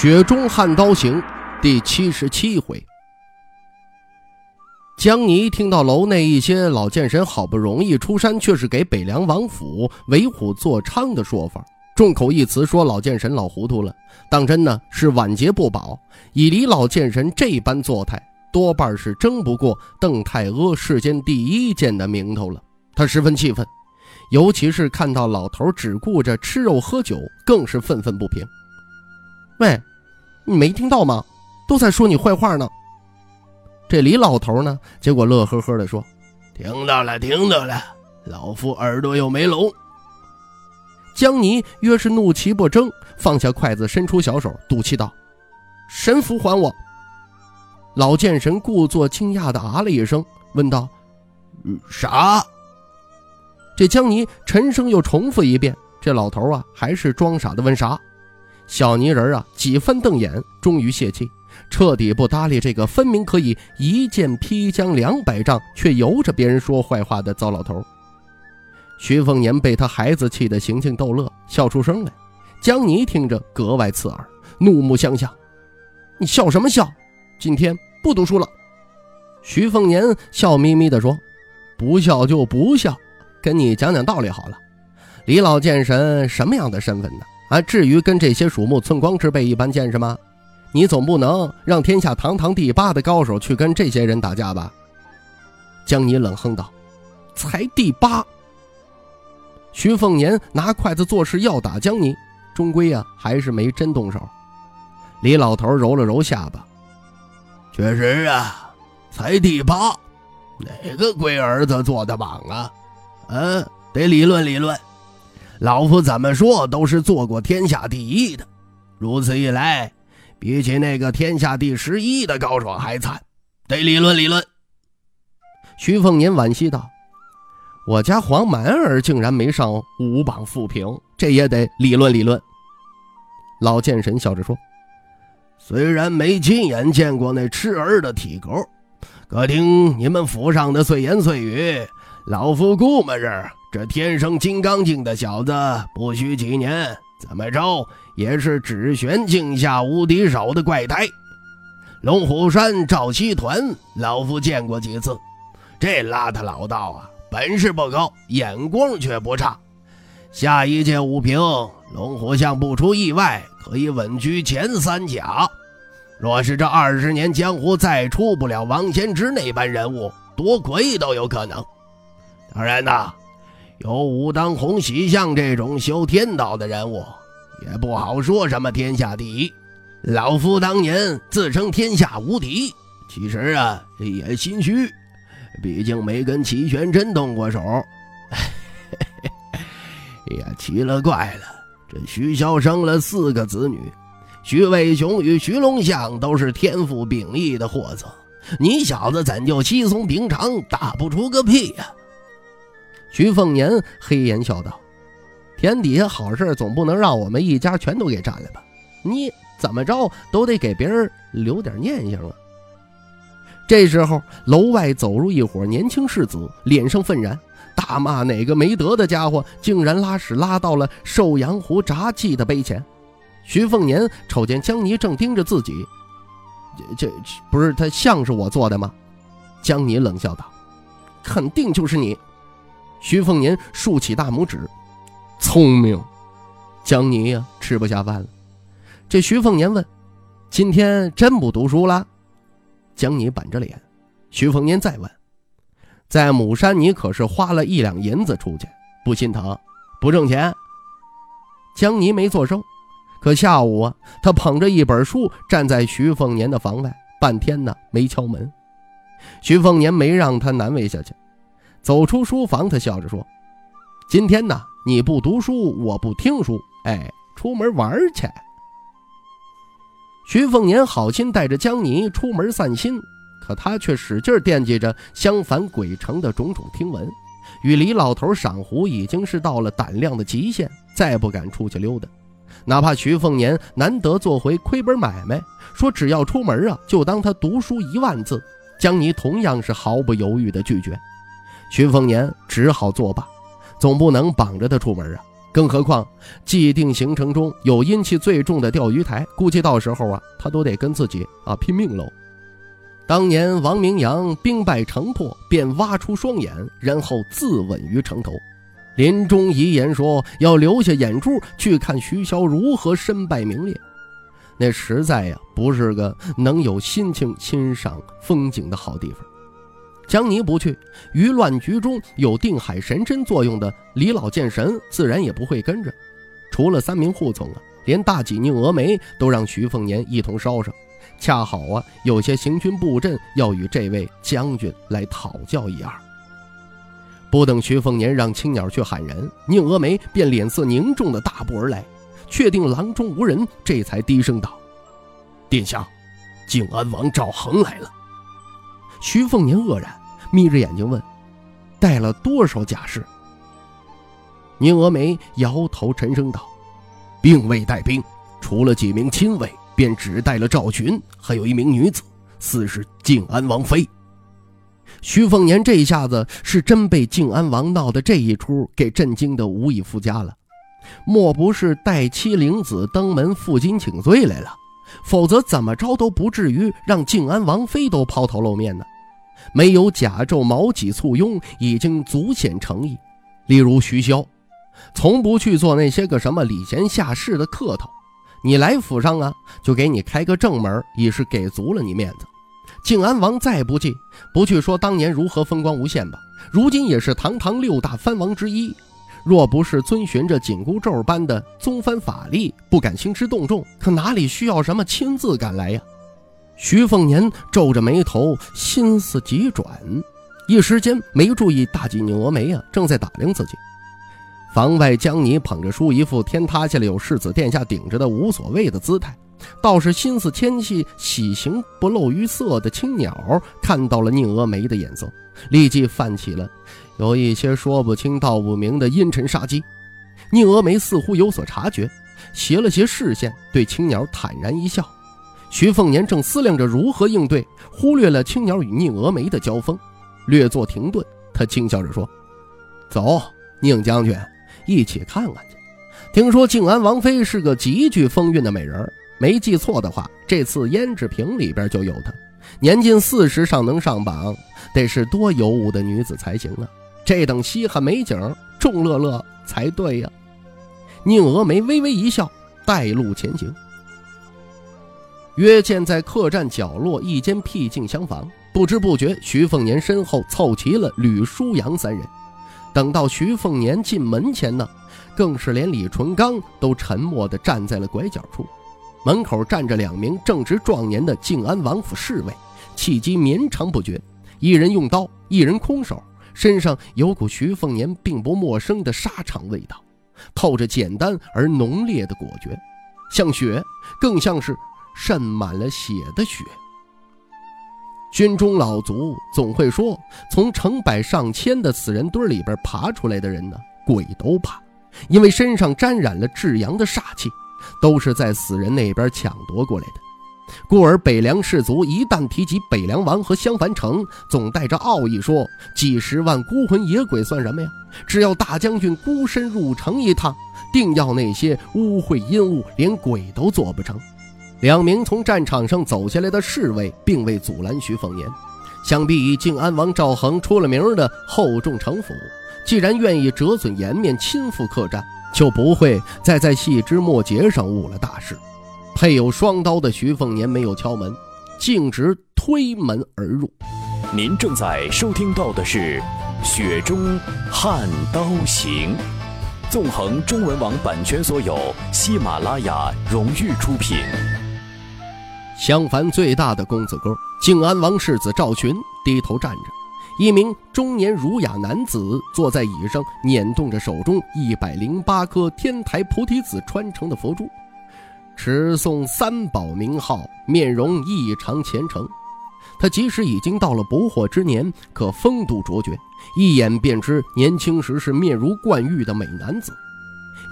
雪中悍刀行》第七十七回，江泥听到楼内一些老剑神好不容易出山，却是给北凉王府为虎作伥的说法，众口一词说老剑神老糊涂了，当真呢是晚节不保。以李老剑神这般作态，多半是争不过邓太阿世间第一剑的名头了。他十分气愤，尤其是看到老头只顾着吃肉喝酒，更是愤愤不平。喂！你没听到吗？都在说你坏话呢。这李老头呢，结果乐呵呵的说：“听到了，听到了，老夫耳朵又没聋。”江泥约是怒其不争，放下筷子，伸出小手，赌气道：“神符还我！”老剑神故作惊讶的啊了一声，问道：“啥？”这江泥沉声又重复一遍，这老头啊，还是装傻的问啥。小泥人啊，几番瞪眼，终于泄气，彻底不搭理这个分明可以一剑劈江两百丈，却由着别人说坏话的糟老头。徐凤年被他孩子气得行径逗乐，笑出声来。江泥听着格外刺耳，怒目相向：“你笑什么笑？今天不读书了。”徐凤年笑眯眯地说：“不笑就不笑，跟你讲讲道理好了。李老剑神什么样的身份呢？”啊，至于跟这些鼠目寸光之辈一般见识吗？你总不能让天下堂堂第八的高手去跟这些人打架吧？江泥冷哼道：“才第八。”徐凤年拿筷子做事要打江泥，终归啊还是没真动手。李老头揉了揉下巴：“确实啊，才第八，哪个龟儿子做的榜啊？嗯，得理论理论。”老夫怎么说都是做过天下第一的，如此一来，比起那个天下第十一的高手还惨，得理论理论。徐凤年惋惜道：“我家黄蛮儿竟然没上五榜负评，这也得理论理论。”老剑神笑着说：“虽然没亲眼见过那痴儿的体格，可听你们府上的碎言碎语，老夫估摸着……”这天生金刚境的小子，不需几年，怎么着也是只玄境下无敌手的怪胎。龙虎山赵七团，老夫见过几次，这邋遢老道啊，本事不高，眼光却不差。下一届武平，龙虎巷不出意外，可以稳居前三甲。若是这二十年江湖再出不了王先之那般人物，夺魁都有可能。当然呐。有武当红喜像这种修天道的人物，也不好说什么天下第一。老夫当年自称天下无敌，其实啊也心虚，毕竟没跟齐玄真动过手。哎呀，奇了怪了，这徐骁生了四个子女，徐渭雄与徐龙象都是天赋秉异的货色，你小子怎就稀松平常，打不出个屁呀？徐凤年黑颜笑道：“天底下好事总不能让我们一家全都给占了吧？你怎么着都得给别人留点念想啊！”这时候，楼外走入一伙年轻士子，脸上愤然，大骂哪个没德的家伙竟然拉屎拉到了寿阳湖杂技的碑前。徐凤年瞅见江泥正盯着自己，这这不是他像是我做的吗？江泥冷笑道：“肯定就是你。”徐凤年竖起大拇指，聪明。江泥呀，吃不下饭了。这徐凤年问：“今天真不读书了？”江泥板着脸。徐凤年再问：“在母山，你可是花了一两银子出去，不心疼，不挣钱？”江泥没作声。可下午啊，他捧着一本书站在徐凤年的房外，半天呢没敲门。徐凤年没让他难为下去。走出书房，他笑着说：“今天呢，你不读书，我不听书，哎，出门玩去。”徐凤年好心带着江泥出门散心，可他却使劲惦记着襄樊鬼城的种种听闻。与李老头赏壶已经是到了胆量的极限，再不敢出去溜达。哪怕徐凤年难得做回亏本买卖，说只要出门啊，就当他读书一万字。江泥同样是毫不犹豫地拒绝。徐凤年只好作罢，总不能绑着他出门啊。更何况既定行程中有阴气最重的钓鱼台，估计到时候啊，他都得跟自己啊拼命喽。当年王明阳兵败城破，便挖出双眼，然后自刎于城头。临终遗言说要留下眼珠去看徐骁如何身败名裂。那实在呀，不是个能有心情欣赏风景的好地方。江泥不去，于乱局中有定海神针作用的李老剑神自然也不会跟着。除了三名护从啊，连大戟宁峨眉都让徐凤年一同捎上。恰好啊，有些行军布阵要与这位将军来讨教一二。不等徐凤年让青鸟去喊人，宁峨眉便脸色凝重的大步而来，确定廊中无人，这才低声道：“殿下，靖安王赵恒来了。”徐凤年愕然，眯着眼睛问：“带了多少甲士？”宁峨眉摇头，沉声道：“并未带兵，除了几名亲卫。”便只带了赵群，还有一名女子，似是靖安王妃。徐凤年这一下子是真被靖安王闹的这一出给震惊的无以复加了。莫不是带妻领子登门负荆请罪来了？否则怎么着都不至于让靖安王妃都抛头露面呢？没有甲胄毛戟簇拥，已经足显诚意。例如徐骁，从不去做那些个什么礼贤下士的客套。你来府上啊，就给你开个正门，已是给足了你面子。靖安王再不济，不去说当年如何风光无限吧，如今也是堂堂六大藩王之一。若不是遵循着紧箍咒般的宗藩法力，不敢兴师动众，可哪里需要什么亲自赶来呀？徐凤年皱着眉头，心思急转，一时间没注意大吉宁峨眉啊，正在打量自己。房外，江泥捧着书，一副天塌下来有世子殿下顶着的无所谓的姿态。倒是心思纤细、喜形不露于色的青鸟看到了宁峨眉的眼色，立即泛起了有一些说不清道不明的阴沉杀机。宁峨眉似乎有所察觉，斜了斜视线，对青鸟坦然一笑。徐凤年正思量着如何应对，忽略了青鸟与宁峨眉的交锋，略作停顿，他轻笑着说：“走，宁将军。”一起看看去。听说靖安王妃是个极具风韵的美人，没记错的话，这次胭脂瓶里边就有她。年近四十尚能上榜，得是多尤物的女子才行啊！这等稀罕美景，众乐乐才对呀。宁峨眉微微一笑，带路前行。约见在客栈角落一间僻静厢房，不知不觉，徐凤年身后凑齐了吕书阳三人。等到徐凤年进门前呢，更是连李淳刚都沉默地站在了拐角处。门口站着两名正值壮年的靖安王府侍卫，气机绵长不绝，一人用刀，一人空手，身上有股徐凤年并不陌生的沙场味道，透着简单而浓烈的果决，像血，更像是渗满了血的血。军中老卒总会说，从成百上千的死人堆里边爬出来的人呢，鬼都怕，因为身上沾染了至阳的煞气，都是在死人那边抢夺过来的。故而北凉士族一旦提及北凉王和襄樊城，总带着傲意说：几十万孤魂野鬼算什么呀？只要大将军孤身入城一趟，定要那些污秽阴物连鬼都做不成。两名从战场上走下来的侍卫并未阻拦徐凤年，想必以靖安王赵恒出了名的厚重城府，既然愿意折损颜面亲赴客栈，就不会再在细枝末节上误了大事。配有双刀的徐凤年没有敲门，径直推门而入。您正在收听到的是《雪中悍刀行》，纵横中文网版权所有，喜马拉雅荣誉出品。襄樊最大的公子哥，靖安王世子赵群低头站着，一名中年儒雅男子坐在椅上，捻动着手中一百零八颗天台菩提子穿成的佛珠。持诵三宝名号，面容异常虔诚。他即使已经到了不惑之年，可风度卓绝，一眼便知年轻时是面如冠玉的美男子。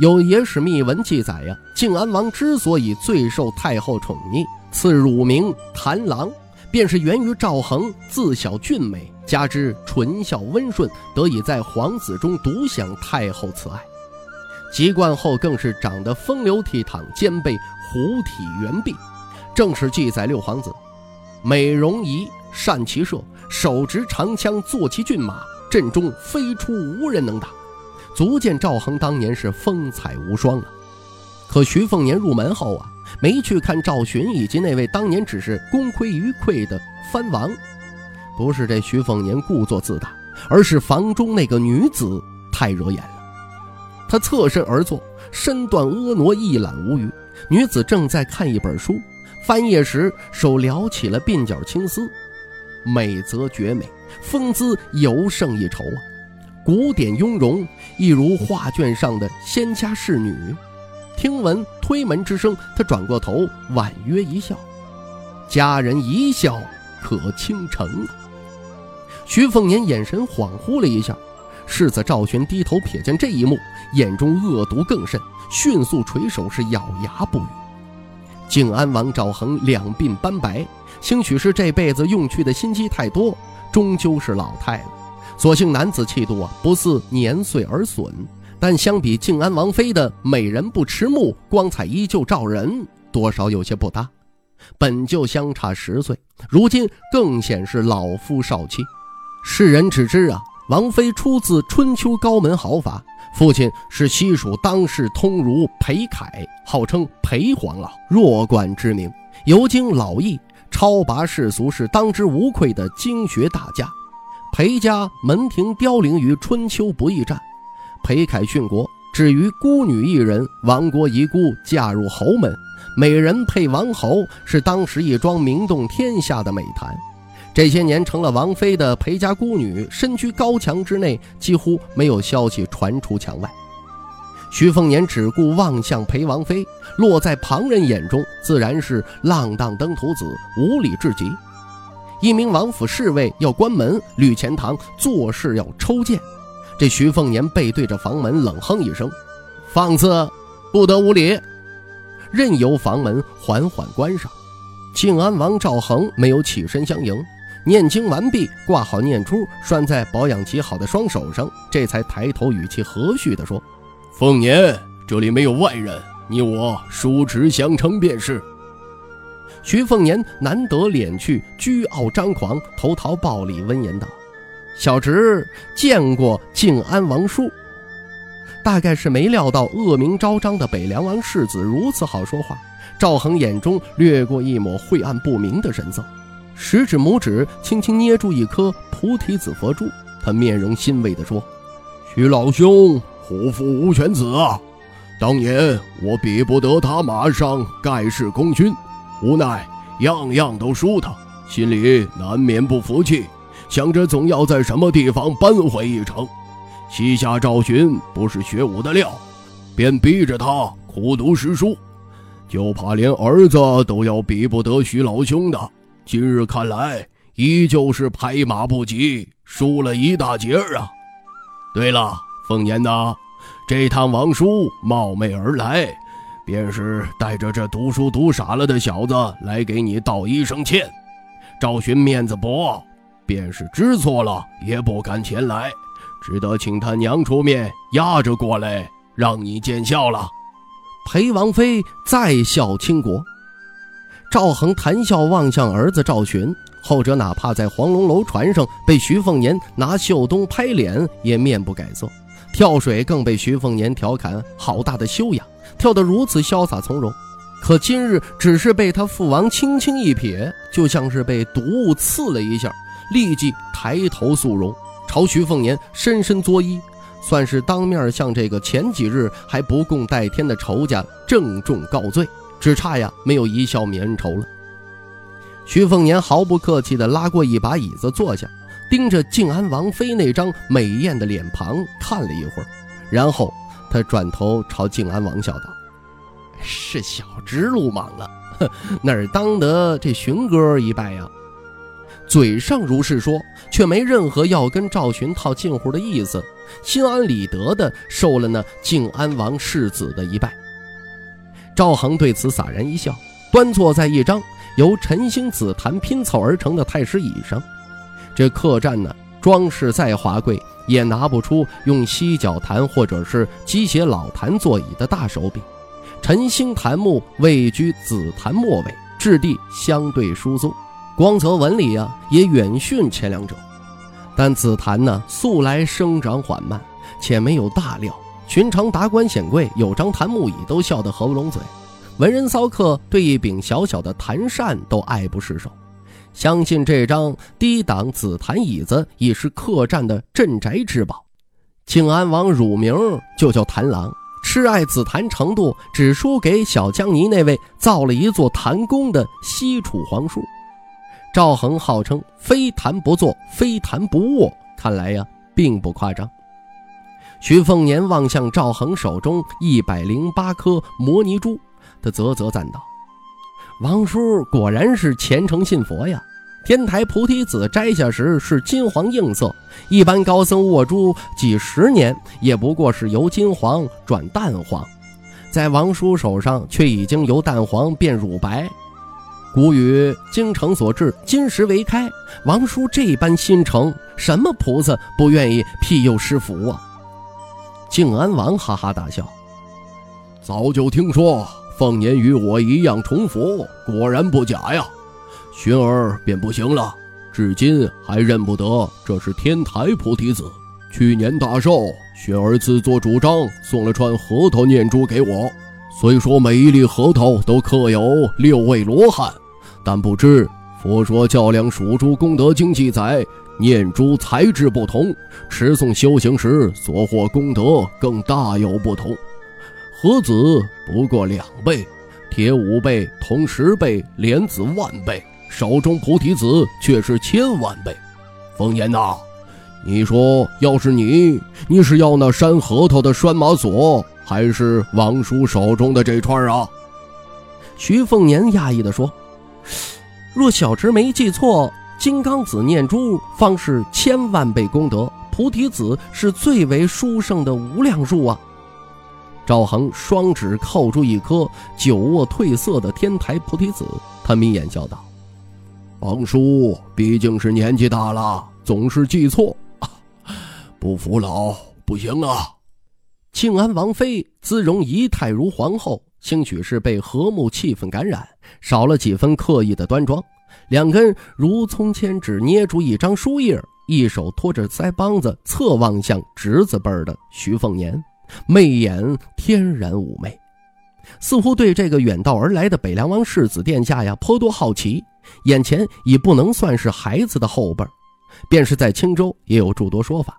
有野史秘闻记载呀，靖安王之所以最受太后宠溺，赐乳名谭郎，便是源于赵恒自小俊美，加之纯孝温顺，得以在皇子中独享太后慈爱。籍贯后更是长得风流倜傥，兼备虎体圆臂，正史记载六皇子，美容仪，善骑射，手执长枪，坐骑骏马，阵中飞出无人能挡。足见赵恒当年是风采无双啊！可徐凤年入门后啊，没去看赵寻以及那位当年只是功亏一篑的藩王，不是这徐凤年故作自大，而是房中那个女子太惹眼了。他侧身而坐，身段婀娜，一览无余。女子正在看一本书，翻页时手撩起了鬓角青丝，美则绝美，风姿尤胜一筹啊！古典雍容，一如画卷上的仙家侍女。听闻推门之声，他转过头，婉约一笑：“佳人一笑可倾城啊。”徐凤年眼神恍惚了一下，世子赵玄低头瞥见这一幕，眼中恶毒更甚，迅速垂手是咬牙不语。靖安王赵恒两鬓斑白，兴许是这辈子用去的心机太多，终究是老态了。所幸男子气度啊，不似年岁而损，但相比靖安王妃的美人不迟暮，光彩依旧照人，多少有些不搭。本就相差十岁，如今更显是老夫少妻。世人只知啊，王妃出自春秋高门豪法，父亲是西蜀当世通儒裴楷，号称裴黄老，弱冠之名，尤经老艺，超拔世俗，是当之无愧的经学大家。裴家门庭凋零于春秋不义战，裴凯殉国，至于孤女一人，亡国遗孤，嫁入侯门，美人配王侯，是当时一桩名动天下的美谈。这些年成了王妃的裴家孤女，身居高墙之内，几乎没有消息传出墙外。徐凤年只顾望向裴王妃，落在旁人眼中，自然是浪荡登徒子，无礼至极。一名王府侍卫要关门，吕钱塘做事要抽剑。这徐凤年背对着房门，冷哼一声：“放肆，不得无礼！”任由房门缓缓关上。庆安王赵恒没有起身相迎，念经完毕，挂好念珠，拴在保养极好的双手上，这才抬头，语气和煦地说：“凤年，这里没有外人，你我叔侄相称便是。”徐凤年难得敛去倨傲张狂，投桃报李，温言道：“小侄见过靖安王叔。”大概是没料到恶名昭彰的北凉王世子如此好说话，赵恒眼中掠过一抹晦暗不明的神色，食指拇指轻轻捏住一颗菩提子佛珠，他面容欣慰地说：“徐老兄，虎父无犬子啊！当年我比不得他马上盖世功勋。”无奈样样都输他，心里难免不服气，想着总要在什么地方扳回一城。西夏赵寻不是学武的料，便逼着他苦读诗书，就怕连儿子都要比不得徐老兄的。今日看来，依旧是拍马不及，输了一大截儿啊！对了，凤年呐，这趟王叔冒昧而来。便是带着这读书读傻了的小子来给你道一声歉，赵寻面子薄，便是知错了也不敢前来，只得请他娘出面压着过来，让你见笑了。裴王妃再笑倾国。赵恒谈笑望向儿子赵寻，后者哪怕在黄龙楼船上被徐凤年拿袖东拍脸，也面不改色。跳水更被徐凤年调侃好大的修养。跳得如此潇洒从容，可今日只是被他父王轻轻一瞥，就像是被毒物刺了一下，立即抬头肃容，朝徐凤年深深作揖，算是当面向这个前几日还不共戴天的仇家郑重告罪，只差呀没有一笑泯恩仇了。徐凤年毫不客气地拉过一把椅子坐下，盯着靖安王妃那张美艳的脸庞看了一会儿，然后。他转头朝靖安王笑道：“是小侄鲁莽了，哪儿当得这荀哥一拜呀？嘴上如是说，却没任何要跟赵寻套近乎的意思，心安理得的受了那靖安王世子的一拜。赵恒对此洒然一笑，端坐在一张由陈星紫檀拼凑而成的太师椅上。这客栈呢，装饰再华贵，也拿不出用犀角檀或者是鸡血老檀座椅的大手笔。陈星檀木位居紫檀末尾，质地相对疏松。光泽纹理啊，也远逊前两者，但紫檀呢，素来生长缓慢，且没有大料。寻常达官显贵有张檀木椅都笑得合不拢嘴，文人骚客对一柄小小的檀扇都爱不释手。相信这张低档紫檀椅子已是客栈的镇宅之宝。靖安王乳名就叫檀郎，痴爱紫檀程度只输给小江泥那位造了一座檀宫的西楚皇叔。赵恒号称非谈不坐，非谈不卧，看来呀，并不夸张。徐凤年望向赵恒手中一百零八颗摩尼珠，他啧啧赞道：“王叔果然是虔诚信佛呀！天台菩提子摘下时是金黄映色，一般高僧握珠几十年，也不过是由金黄转淡黄，在王叔手上却已经由淡黄变乳白。”古语精诚所至，金石为开。王叔这般心诚，什么菩萨不愿意庇佑施福啊？静安王哈哈大笑，早就听说凤年与我一样重佛，果然不假呀。寻儿便不行了，至今还认不得这是天台菩提子。去年大寿，寻儿自作主张送了串核桃念珠给我，虽说每一粒核桃都刻有六位罗汉。但不知《佛说较量属珠功德经》记载，念珠材质不同，持诵修行时所获功德更大有不同。核子不过两倍，铁五倍，铜十倍，莲子万倍，手中菩提子却是千万倍。风言呐，你说要是你，你是要那山核桃的拴马索，还是王叔手中的这串啊？徐凤年讶异地说。若小侄没记错，金刚子念珠方是千万倍功德，菩提子是最为殊胜的无量数啊！赵恒双指扣住一颗久卧褪色的天台菩提子，他眯眼笑道：“王叔毕竟是年纪大了，总是记错，不服老不行啊！”庆安王妃姿容仪态如皇后。兴许是被和睦气氛感染，少了几分刻意的端庄。两根如葱千指捏住一张书页，一手托着腮帮子，侧望向侄子辈儿的徐凤年，媚眼天然妩媚，似乎对这个远道而来的北凉王世子殿下呀颇多好奇。眼前已不能算是孩子的后辈，便是在青州也有诸多说法，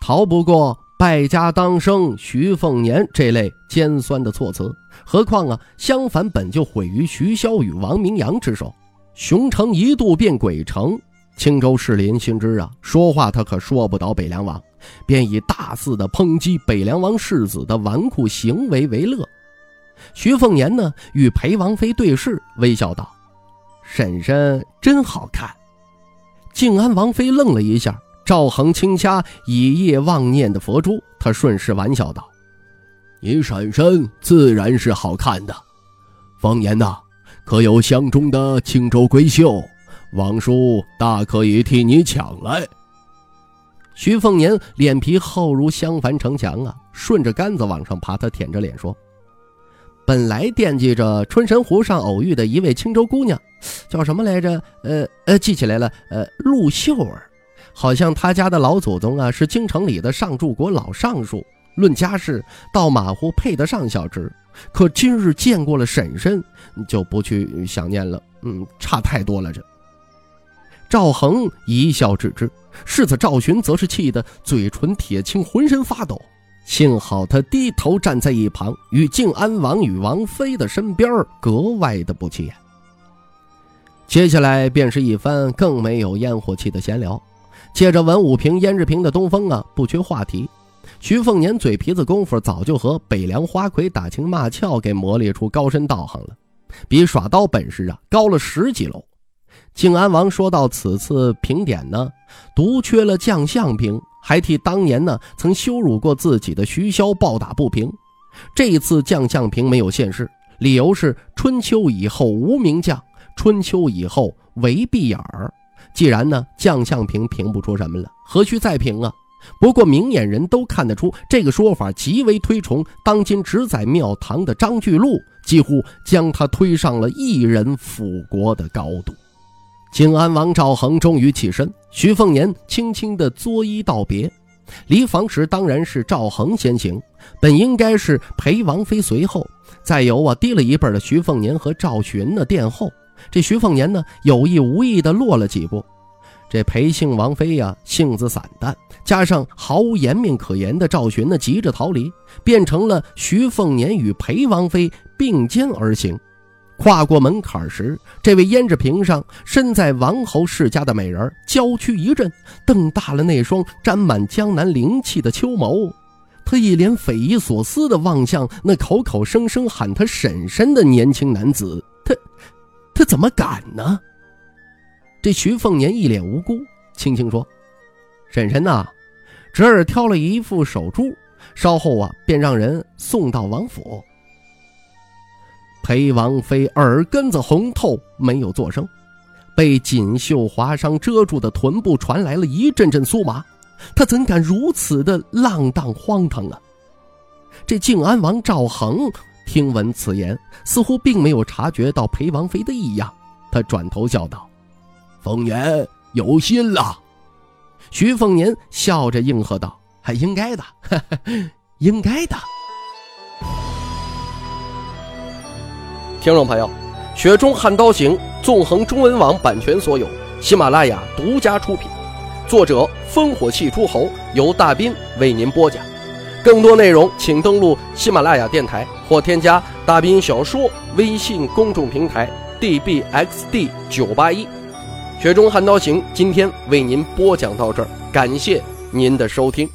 逃不过。败家当生徐凤年这类尖酸的措辞，何况啊，相反本就毁于徐骁与王明阳之手。熊城一度变鬼城，青州士林心知啊，说话他可说不倒北凉王，便以大肆的抨击北凉王世子的纨绔行为为乐。徐凤年呢，与裴王妃对视，微笑道：“婶婶真好看。”静安王妃愣了一下。赵恒轻掐以夜妄念的佛珠，他顺势玩笑道：“你婶婶自然是好看的，方言呐，可有相中的青州闺秀？王叔大可以替你抢来。”徐凤年脸皮厚如襄樊城墙啊，顺着杆子往上爬，他舔着脸说：“本来惦记着春神湖上偶遇的一位青州姑娘，叫什么来着？呃呃，记起来了，呃，陆秀儿。”好像他家的老祖宗啊，是京城里的上柱国老尚书，论家世，到马虎配得上小侄。可今日见过了婶婶，就不去想念了。嗯，差太多了。这赵恒一笑置之，世子赵寻则是气得嘴唇铁青，浑身发抖。幸好他低头站在一旁，与靖安王与王妃的身边，格外的不起眼。接下来便是一番更没有烟火气的闲聊。借着文武平、胭脂平的东风啊，不缺话题。徐凤年嘴皮子功夫早就和北凉花魁打情骂俏给磨练出高深道行了，比耍刀本事啊高了十几楼。靖安王说到此次评点呢，独缺了将相评，还替当年呢曾羞辱过自己的徐骁暴打不平。这一次将相评没有现世，理由是春秋以后无名将，春秋以后唯闭眼儿。既然呢将相评评不出什么了，何须再评啊？不过明眼人都看得出，这个说法极为推崇当今执宰庙堂的张巨禄，几乎将他推上了一人辅国的高度。靖安王赵恒终于起身，徐凤年轻轻地作揖道别。离房时当然是赵恒先行，本应该是陪王妃随后，再由啊低了一辈的徐凤年和赵寻呢殿后。这徐凤年呢有意无意地落了几步。这裴姓王妃呀性子散淡，加上毫无颜面可言的赵寻呢急着逃离，变成了徐凤年与裴王妃并肩而行。跨过门槛时，这位胭脂瓶上身在王侯世家的美人娇躯一震，瞪大了那双沾满江南灵气的秋眸。她一脸匪夷所思地望向那口口声声喊她婶婶的年轻男子。他，怎么敢呢？这徐凤年一脸无辜，轻轻说：“婶婶呐，侄儿挑了一副手珠，稍后啊，便让人送到王府。”裴王妃耳根子红透，没有作声，被锦绣华裳遮住的臀部传来了一阵阵酥麻。她怎敢如此的浪荡荒唐啊！这靖安王赵恒听闻此言，似乎并没有察觉到裴王妃的异样，他转头笑道：“凤年有心了。”徐凤年笑着应和道：“还应该的，应该的。”听众朋友，《雪中悍刀行》纵横中文网版权所有，喜马拉雅独家出品，作者烽火戏诸侯，由大斌为您播讲。更多内容请登录喜马拉雅电台或添加大兵小说微信公众平台 dbxd 九八一。《雪中悍刀行》今天为您播讲到这儿，感谢您的收听。